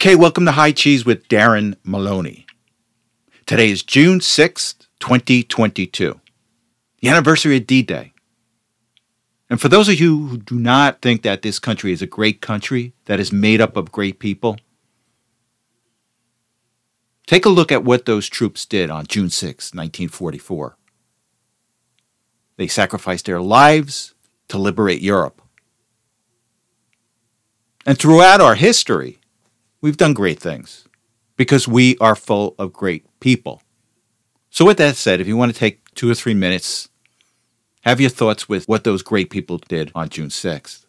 Okay, welcome to High Cheese with Darren Maloney. Today is June 6th, 2022, the anniversary of D Day. And for those of you who do not think that this country is a great country that is made up of great people, take a look at what those troops did on June 6, 1944. They sacrificed their lives to liberate Europe. And throughout our history, we've done great things because we are full of great people. So, with that said, if you want to take two or three minutes, have your thoughts with what those great people did on June 6th.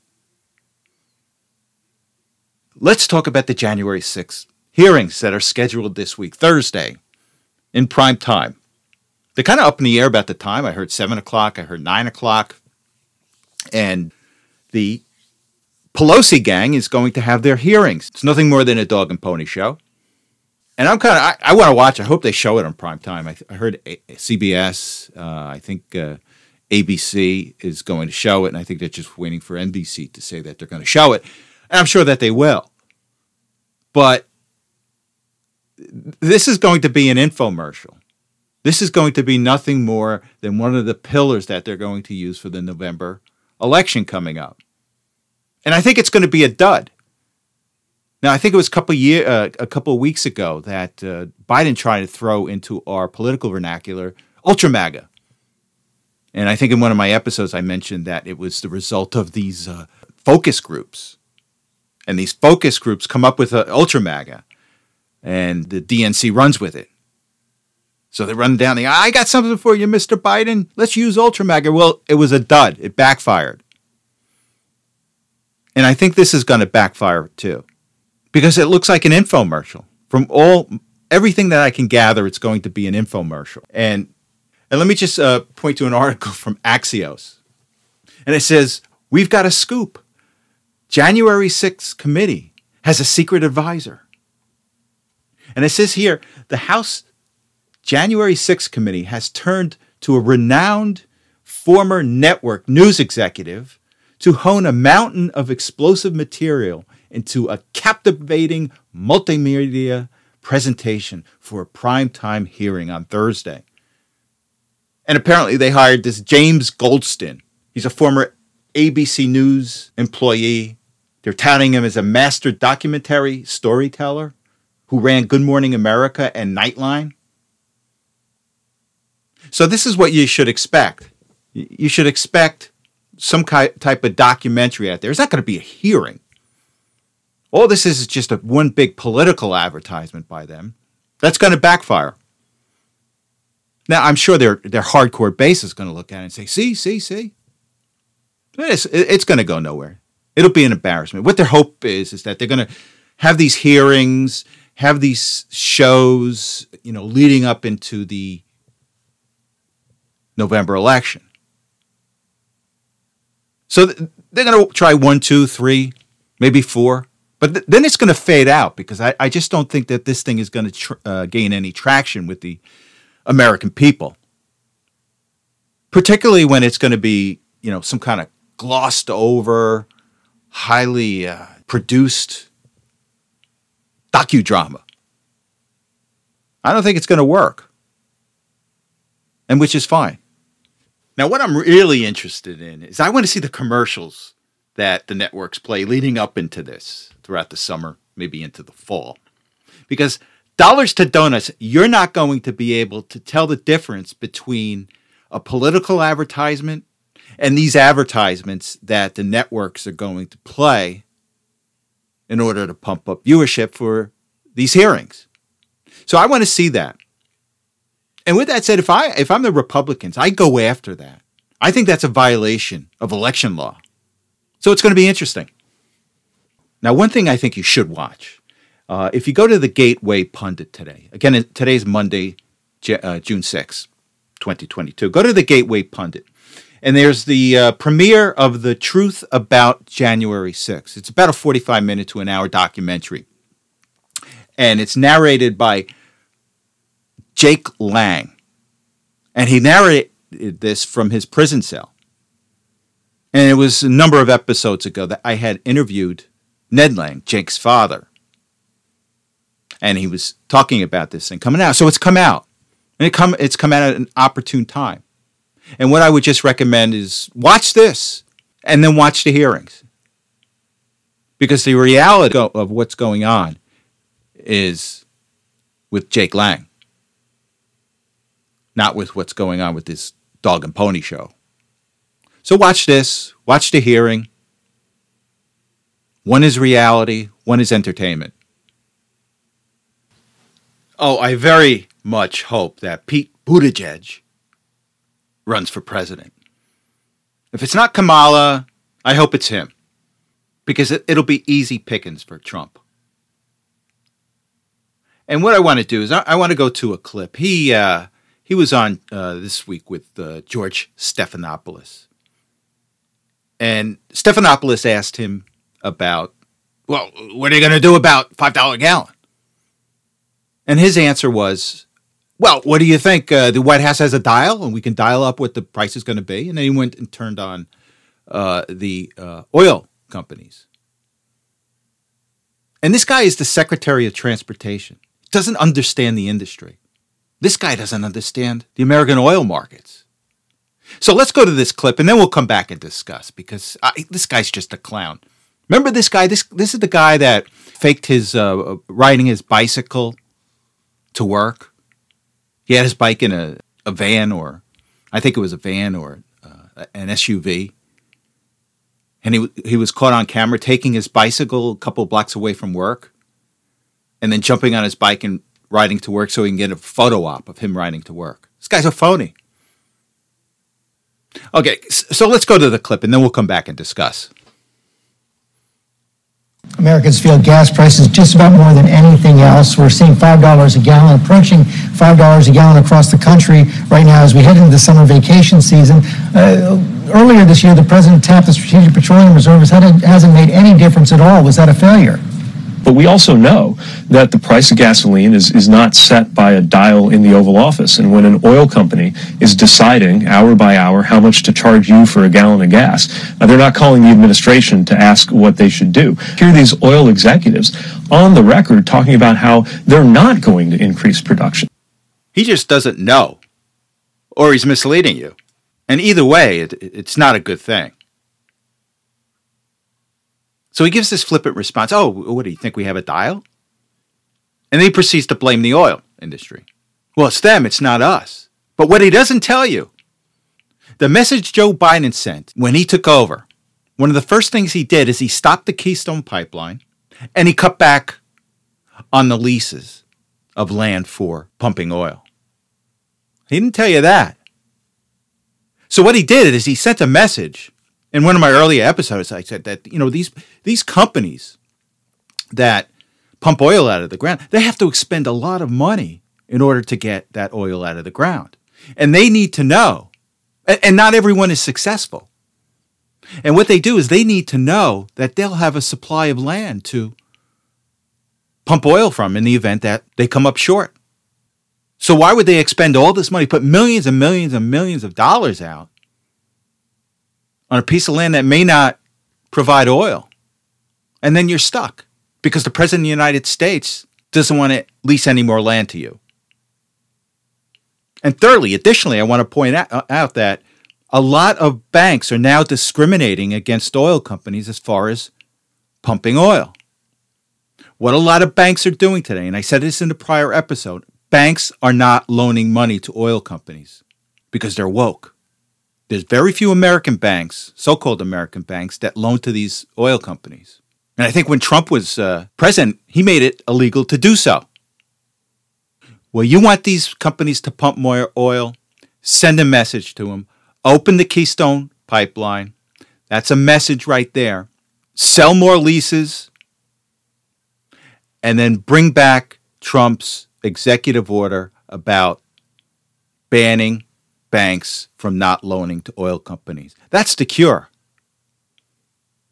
Let's talk about the January 6th hearings that are scheduled this week, Thursday, in prime time. They're kind of up in the air about the time. I heard 7 o'clock, I heard 9 o'clock. And the Pelosi gang is going to have their hearings. It's nothing more than a dog and pony show. And I'm kind of, I, I want to watch. I hope they show it on prime time. I, I heard a- CBS, uh, I think uh, ABC is going to show it, and I think they're just waiting for NBC to say that they're going to show it. And I'm sure that they will. But this is going to be an infomercial. This is going to be nothing more than one of the pillars that they're going to use for the November election coming up and I think it's going to be a dud. Now, I think it was a couple year, uh, a couple of weeks ago that uh, Biden tried to throw into our political vernacular ultra MAGA, and I think in one of my episodes I mentioned that it was the result of these uh, focus groups, and these focus groups come up with ultra MAGA, and the DNC runs with it. So they run down the. I got something for you, Mr. Biden. Let's use ultra MAGA. Well, it was a dud. It backfired. And I think this is going to backfire too, because it looks like an infomercial. From all everything that I can gather, it's going to be an infomercial. And and let me just uh, point to an article from Axios, and it says we've got a scoop. January 6th committee has a secret advisor. And it says here the House January 6th committee has turned to a renowned former network news executive to hone a mountain of explosive material into a captivating multimedia presentation for a primetime hearing on Thursday. And apparently, they hired this James Goldston. He's a former ABC News employee. They're touting him as a master documentary storyteller who ran Good Morning America and Nightline. So, this is what you should expect. You should expect some type of documentary out there. It's not going to be a hearing. All this is is just a one big political advertisement by them. That's going to backfire. Now, I'm sure their their hardcore base is going to look at it and say, "See, see, see." It's, it's going to go nowhere. It'll be an embarrassment. What their hope is is that they're going to have these hearings, have these shows, you know, leading up into the November election. So they're going to try one, two, three, maybe four. But th- then it's going to fade out because I, I, just don't think that this thing is going to tr- uh, gain any traction with the American people. Particularly when it's going to be, you know, some kind of glossed over, highly uh, produced docudrama. I don't think it's going to work. And which is fine. Now, what I'm really interested in is I want to see the commercials that the networks play leading up into this throughout the summer, maybe into the fall. Because dollars to donuts, you're not going to be able to tell the difference between a political advertisement and these advertisements that the networks are going to play in order to pump up viewership for these hearings. So I want to see that. And with that said, if I if I'm the Republicans, I go after that. I think that's a violation of election law. So it's going to be interesting. Now, one thing I think you should watch. Uh, if you go to the Gateway Pundit today, again, today's Monday, uh, June 6, 2022, go to the Gateway Pundit. And there's the uh, premiere of The Truth About January 6. It's about a 45 minute to an hour documentary. And it's narrated by Jake Lang. And he narrated this from his prison cell. And it was a number of episodes ago that I had interviewed Ned Lang, Jake's father. and he was talking about this thing coming out. So it's come out, and it come it's come out at an opportune time. And what I would just recommend is watch this, and then watch the hearings, because the reality of what's going on is with Jake Lang, not with what's going on with this dog and pony show. So watch this, watch the hearing. One is reality, one is entertainment. Oh, I very much hope that Pete Buttigieg runs for president. If it's not Kamala, I hope it's him because it, will be easy pickings for Trump. And what I want to do is I, I want to go to a clip. He uh, he was on uh, this week with uh, George Stephanopoulos, and Stephanopoulos asked him about, well, what are you going to do about five dollar a gallon? And his answer was, well, what do you think? Uh, the White House has a dial, and we can dial up what the price is going to be. And then he went and turned on uh, the uh, oil companies. And this guy is the Secretary of Transportation. Doesn't understand the industry. This guy doesn't understand the American oil markets. So let's go to this clip, and then we'll come back and discuss because I, this guy's just a clown. Remember this guy? This this is the guy that faked his uh, riding his bicycle to work. He had his bike in a, a van, or I think it was a van or uh, an SUV, and he he was caught on camera taking his bicycle a couple blocks away from work, and then jumping on his bike and riding to work so he can get a photo op of him riding to work. This guy's a phony. Okay, so let's go to the clip and then we'll come back and discuss. Americans feel gas prices just about more than anything else. We're seeing $5 a gallon, approaching $5 a gallon across the country right now as we head into the summer vacation season. Uh, earlier this year, the president tapped the Strategic Petroleum Reserve. It hasn't made any difference at all. Was that a failure? But we also know that the price of gasoline is, is not set by a dial in the Oval Office. And when an oil company is deciding hour by hour how much to charge you for a gallon of gas, uh, they're not calling the administration to ask what they should do. Here are these oil executives on the record talking about how they're not going to increase production. He just doesn't know, or he's misleading you. And either way, it, it's not a good thing. So he gives this flippant response Oh, what do you think we have a dial? And he proceeds to blame the oil industry. Well, it's them, it's not us. But what he doesn't tell you, the message Joe Biden sent when he took over, one of the first things he did is he stopped the Keystone pipeline and he cut back on the leases of land for pumping oil. He didn't tell you that. So what he did is he sent a message in one of my earlier episodes, I said that you know these these companies that pump oil out of the ground, they have to expend a lot of money in order to get that oil out of the ground, and they need to know. And not everyone is successful. And what they do is they need to know that they'll have a supply of land to pump oil from in the event that they come up short. So why would they expend all this money, put millions and millions and millions of dollars out on a piece of land that may not provide oil. And then you're stuck because the President of the United States doesn't want to lease any more land to you. And thirdly, additionally, I want to point uh, out that a lot of banks are now discriminating against oil companies as far as pumping oil. What a lot of banks are doing today, and I said this in the prior episode, banks are not loaning money to oil companies because they're woke. There's very few American banks, so-called American banks, that loan to these oil companies. And I think when Trump was uh, president, he made it illegal to do so. Well, you want these companies to pump more oil? Send a message to them. Open the Keystone pipeline. That's a message right there. Sell more leases. And then bring back Trump's executive order about banning banks from not loaning to oil companies. That's the cure.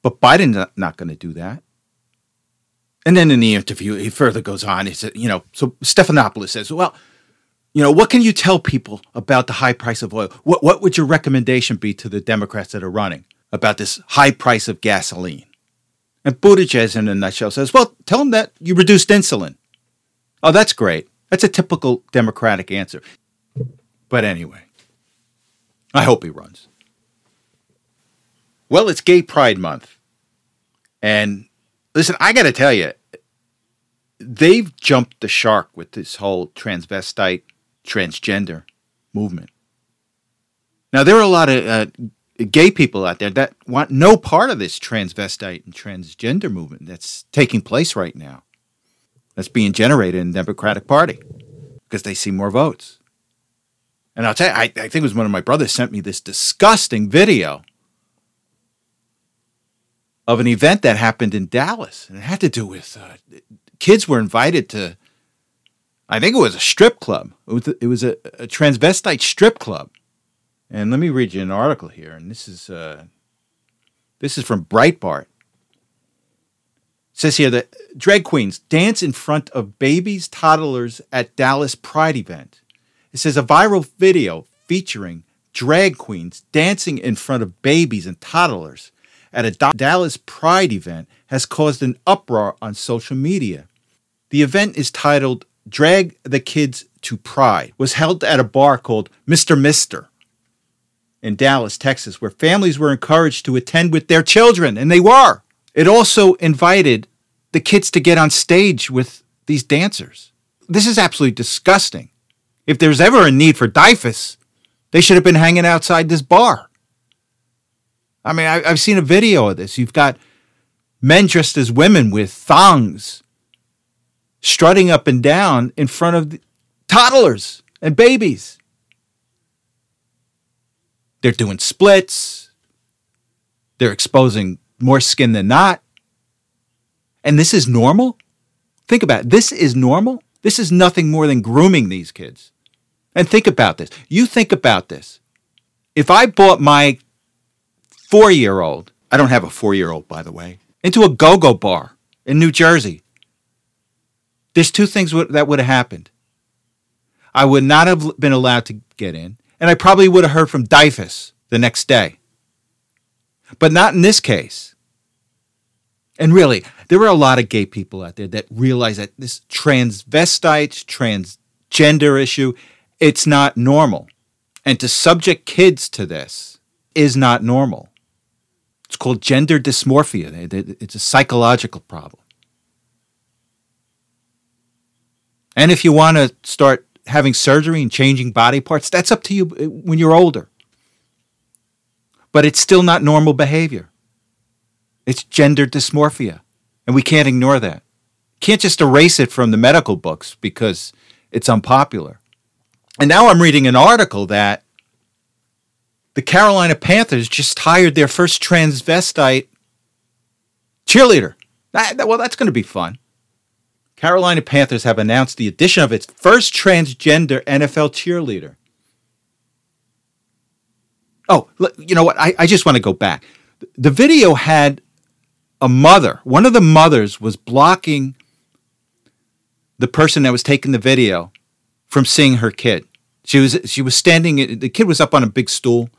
But Biden's not going to do that. And then in the interview, he further goes on. He said, you know, so Stephanopoulos says, well, you know, what can you tell people about the high price of oil? What, what would your recommendation be to the Democrats that are running about this high price of gasoline? And Buttigieg, in a nutshell, says, well, tell them that you reduced insulin. Oh, that's great. That's a typical Democratic answer. But anyway, I hope he runs. Well, it's Gay Pride Month. And listen, I got to tell you, they've jumped the shark with this whole transvestite, transgender movement. Now, there are a lot of uh, gay people out there that want no part of this transvestite and transgender movement that's taking place right now, that's being generated in the Democratic Party because they see more votes. And I'll tell you, I, I think it was one of my brothers sent me this disgusting video of an event that happened in Dallas. And it had to do with uh, kids were invited to, I think it was a strip club. It was, it was a, a transvestite strip club. And let me read you an article here. And this is, uh, this is from Breitbart. It says here that drag queens dance in front of babies, toddlers at Dallas Pride event. It says a viral video featuring drag queens dancing in front of babies and toddlers at a Dallas Pride event has caused an uproar on social media. The event is titled Drag the Kids to Pride, was held at a bar called Mr. Misster in Dallas, Texas, where families were encouraged to attend with their children, and they were. It also invited the kids to get on stage with these dancers. This is absolutely disgusting. If there's ever a need for DYFS, they should have been hanging outside this bar. I mean, I, have seen a video of this. You've got men dressed as women with thongs strutting up and down in front of toddlers and babies. They're doing splits. They're exposing more skin than not. And this is normal? Think about it. This is normal? This is nothing more than grooming these kids. And think about this. You think about this. If I bought my four year old, I don't have a four year old, by the way, into a go go bar in New Jersey. There's two things that would have happened. I would not have been allowed to get in, and I probably would have heard from DYFS the next day. But not in this case. And really, there are a lot of gay people out there that realize that this transvestite, transgender issue, it's not normal. And to subject kids to this is not normal. It's called gender dysmorphia. It's a psychological problem. And if you want to start having surgery and changing body parts, that's up to you uh, when you're older. But it's still not normal behavior. It's gender dysmorphia. And we can't ignore that. Can't just erase it from the medical books because it's unpopular. And now I'm reading an article that the Carolina Panthers just hired their first transvestite cheerleader. That, well, that's going to be fun. Carolina Panthers have announced the addition of its first transgender NFL cheerleader. Oh, you know what? I, I just want to go back. The video had a mother. One of the mothers was blocking the person that was taking the video from seeing her kid. She was she was standing. The kid was up on a big stool,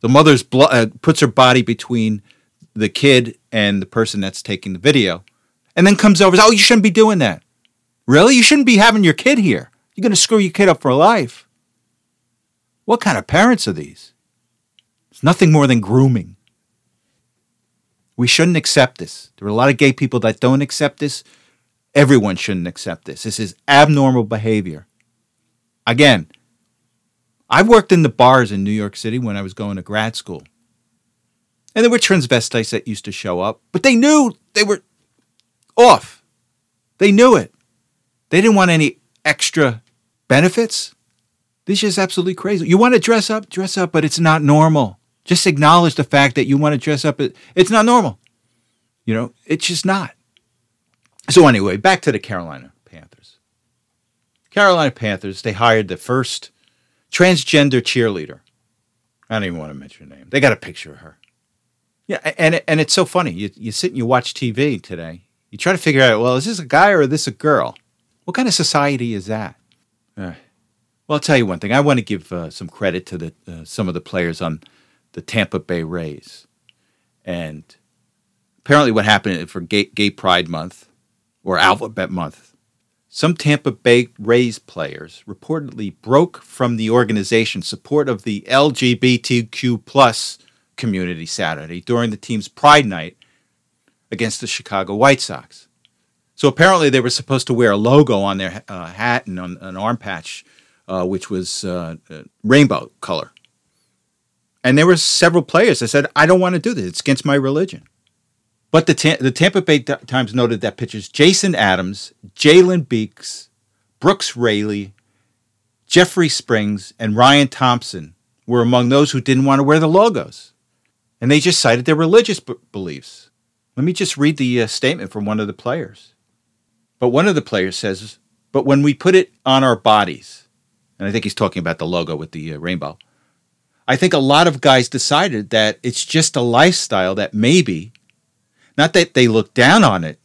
the mother's blo- uh, puts her body between the kid and the person that's taking the video, and then comes over. Says, oh, you shouldn't be doing that. Really, you shouldn't be having your kid here. You're going to screw your kid up for life. What kind of parents are these? It's nothing more than grooming. We shouldn't accept this. There are a lot of gay people that don't accept this. Everyone shouldn't accept this. This is abnormal behavior. Again, I've worked in the bars in New York City when I was going to grad school. And there were transvestites that used to show up, but they knew they were off. They knew it. They didn't want any extra benefits. This is absolutely crazy. You want to dress up, dress up, but it's not normal. Just acknowledge the fact that you want to dress up. It's not normal. You know, it's just not. So, anyway, back to the Carolina Panthers. Carolina Panthers, they hired the first transgender cheerleader. I don't even want to mention her name. They got a picture of her. Yeah, and and it's so funny. You you sit and you watch TV today. You try to figure out, well, is this a guy or is this a girl? What kind of society is that? Uh, well, I'll tell you one thing. I want to give uh, some credit to the uh, some of the players on the Tampa Bay Rays, and apparently, what happened for Gay, Gay Pride Month or Alphabet Month, some Tampa Bay Rays players reportedly broke from the organization's support of the LGBTQ plus community Saturday during the team's Pride Night against the Chicago White Sox. So apparently they were supposed to wear a logo on their uh, hat and on an arm patch, uh, which was uh, uh, rainbow color. And there were several players that said, "I don't want to do this. It's against my religion." But the, the Tampa Bay Times noted that pitchers Jason Adams, Jalen Beeks, Brooks Raley, Jeffrey Springs, and Ryan Thompson were among those who didn't want to wear the logos. And they just cited their religious b- beliefs. Let me just read the uh, statement from one of the players. But one of the players says, But when we put it on our bodies, and I think he's talking about the logo with the uh, rainbow, I think a lot of guys decided that it's just a lifestyle that maybe not that they look down on it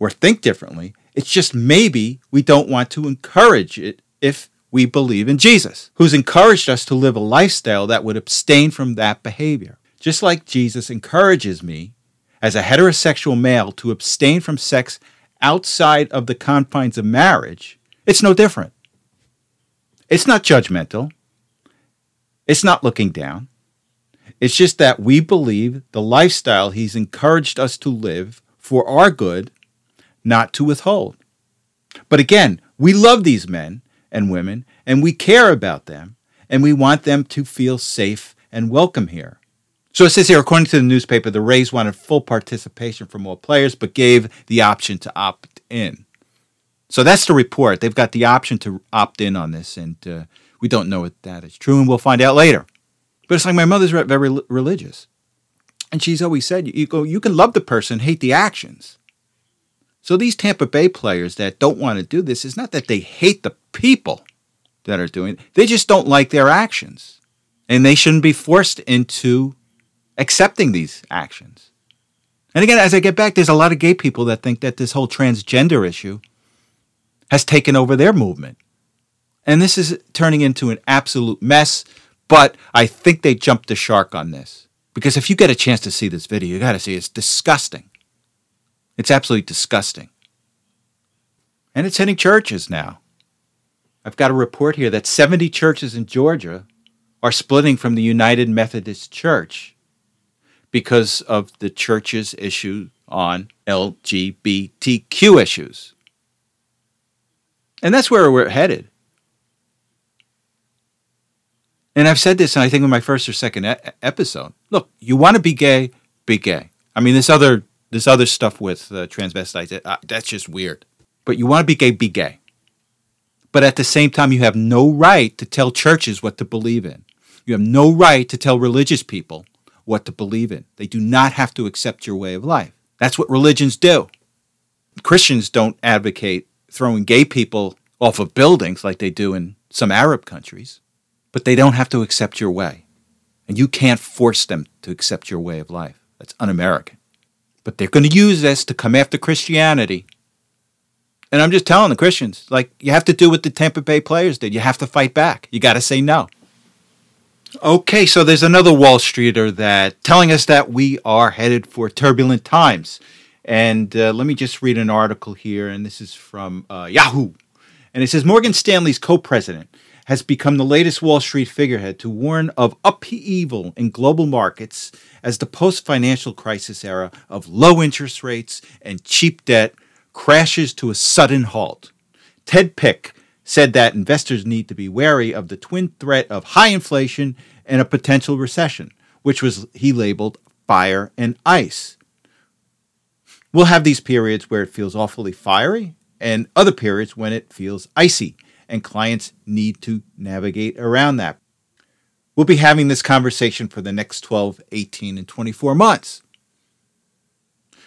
or think differently. It's just maybe we don't want to encourage it if we believe in Jesus, who's encouraged us to live a lifestyle that would abstain from that behavior. Just like Jesus encourages me as a heterosexual male to abstain from sex outside of the confines of marriage, it's no different. It's not judgmental. It's not looking down. It's just that we believe the lifestyle he's encouraged us to live for our good, not to withhold. But again, we love these men and women, and we care about them, and we want them to feel safe and welcome here. So it says here, according to the newspaper, the Rays wanted full participation from all players, but gave the option to opt in. So that's the report. They've got the option to opt in on this, and uh, we don't know if that is true, and we'll find out later. But it's like my mother's very religious. And she's always said, you go, you can love the person, hate the actions. So these Tampa Bay players that don't want to do this is not that they hate the people that are doing it. They just don't like their actions. And they shouldn't be forced into accepting these actions. And again, as I get back, there's a lot of gay people that think that this whole transgender issue has taken over their movement. And this is turning into an absolute mess. But I think they jumped the shark on this. Because if you get a chance to see this video, you got to see it's disgusting. It's absolutely disgusting. And it's hitting churches now. I've got a report here that 70 churches in Georgia are splitting from the United Methodist Church because of the church's issue on LGBTQ issues. And that's where we're headed. And I've said this, and I think in my first or second e- episode. Look, you want to be gay, be gay. I mean, this other this other stuff with uh, transvestites, uh, that's just weird. But you want to be gay, be gay. But at the same time, you have no right to tell churches what to believe in. You have no right to tell religious people what to believe in. They do not have to accept your way of life. That's what religions do. Christians don't advocate throwing gay people off of buildings like they do in some Arab countries but they don't have to accept your way. And you can't force them to accept your way of life. That's un American. But they're going to use this to come after Christianity. And I'm just telling the Christians, like, you have to do what the Tampa Bay players did. You have to fight back. You got to say no. Okay, so there's another Wall Streeter that telling us that we are headed for turbulent times. And uh, let me just read an article here, and this is from uh, Yahoo. And it says Morgan Stanley's co president has become the latest Wall Street figurehead to warn of upheaval in global markets as the post financial crisis era of low interest rates and cheap debt crashes to a sudden halt. Ted Pick said that investors need to be wary of the twin threat of high inflation and a potential recession, which was he labeled fire and ice. We'll have these periods where it feels awfully fiery and other periods when it feels icy and clients need to navigate around that. We'll be having this conversation for the next 12, 18, and 24 months.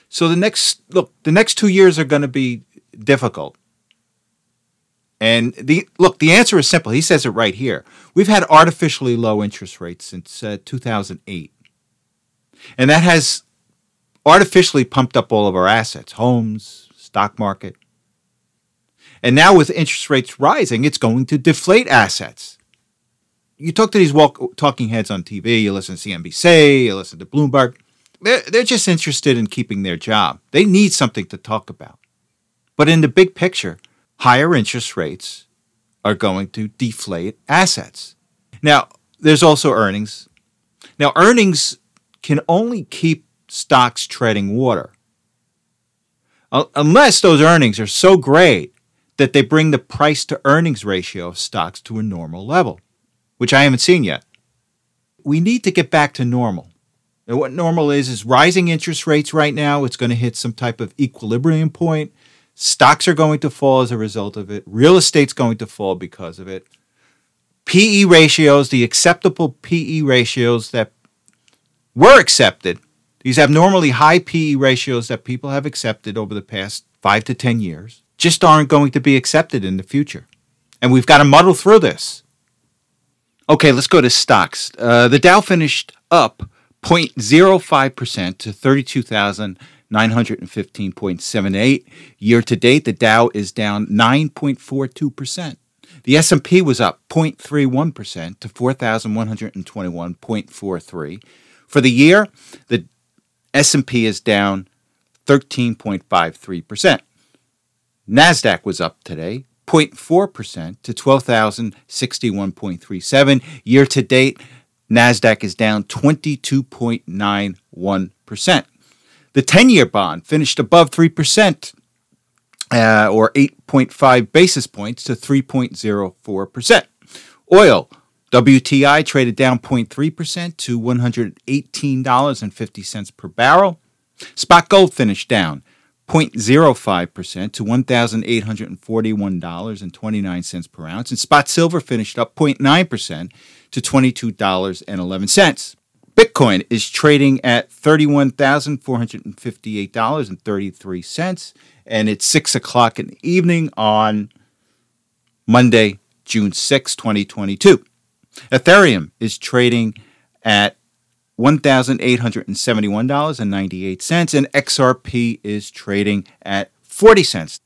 So the next look, the next 2 years are going to be difficult. And the look, the answer is simple. He says it right here. We've had artificially low interest rates since uh, 2008. And that has artificially pumped up all of our assets, homes, stock market, and now with interest rates rising, it's going to deflate assets. You talk to these walk, talking heads on TV, you listen to CNBC, you listen to Bloomberg. They're, they're just interested in keeping their job. They need something to talk about. But in the big picture, higher interest rates are going to deflate assets. Now, there's also earnings. Now, earnings can only keep stocks treading water. Uh, unless those earnings are so great that they bring the price to earnings ratio of stocks to a normal level, which I haven't seen yet. We need to get back to normal. And what normal is, is rising interest rates right now. It's going to hit some type of equilibrium point. Stocks are going to fall as a result of it. Real estate's going to fall because of it. PE ratios, the acceptable PE ratios that were accepted, these abnormally high PE ratios that people have accepted over the past five to 10 years, just aren't going to be accepted in the future. And we've got to muddle through this. Okay, let's go to stocks. Uh, the Dow finished up 0.05% to 32,915.78. Year to date, the Dow is down 9.42%. The S&P was up 0.31% to 4,121.43. For the year, the S&P is down 13.53%. Nasdaq was up today 0.4% to 12,061.37. Year to date, Nasdaq is down 22.91%. The 10-year bond finished above 3% uh, or 8.5 basis points to 3.04%. Oil, WTI traded down 0.3% to $118.50 per barrel. Spot gold finished down 0.05% to $1,841.29 per ounce. And spot silver finished up 0.9% to $22.11. Bitcoin is trading at $31,458.33 and it's six o'clock in the evening on Monday, June 6, 2022. Ethereum is trading at $1,871.98, and XRP is trading at 40 cents.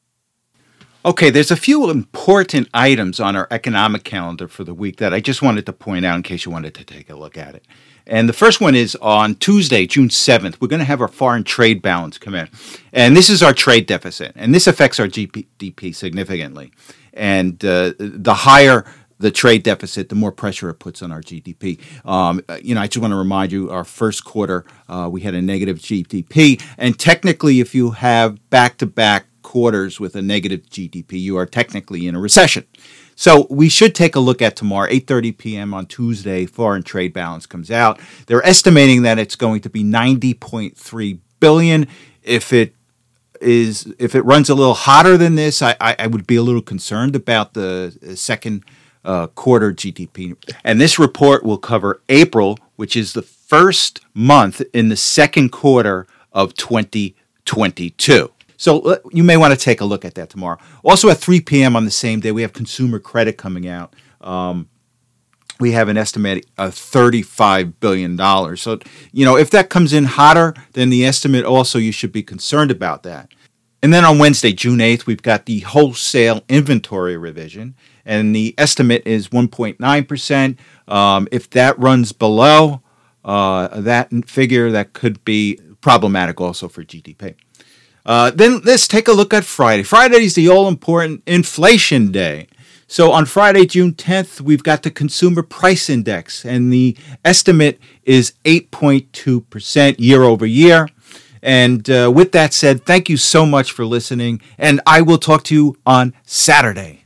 Okay, there's a few important items on our economic calendar for the week that I just wanted to point out in case you wanted to take a look at it. And the first one is on Tuesday, June 7th, we're going to have our foreign trade balance come in. And this is our trade deficit, and this affects our GDP significantly. And uh, the higher the trade deficit, the more pressure it puts on our GDP. Um, you know, I just want to remind you, our first quarter, uh, we had a negative GDP. And technically, if you have back to back quarters with a negative GDP, you are technically in a recession. So we should take a look at tomorrow, 8:30 p.m. on Tuesday. Foreign trade balance comes out. They're estimating that it's going to be 90.3 billion. If it is, if it runs a little hotter than this, I, I, I would be a little concerned about the second uh, quarter GDP. And this report will cover April, which is the first month in the second quarter of 2022. So uh, you may want to take a look at that tomorrow. Also at 3 p.m. on the same day, we have consumer credit coming out. Um, we have an estimate of $35 billion. So, you know, if that comes in hotter than the estimate, also you should be concerned about that. And then on Wednesday, June 8th, we've got the wholesale inventory revision, and the estimate is 1.9%. Um, if that runs below uh, that figure, that could be problematic also for GDP. Uh, then let's take a look at Friday. Friday is the all important inflation day. So on Friday, June 10th, we've got the consumer price index, and the estimate is 8.2% year over year. And uh, with that said, thank you so much for listening, and I will talk to you on Saturday.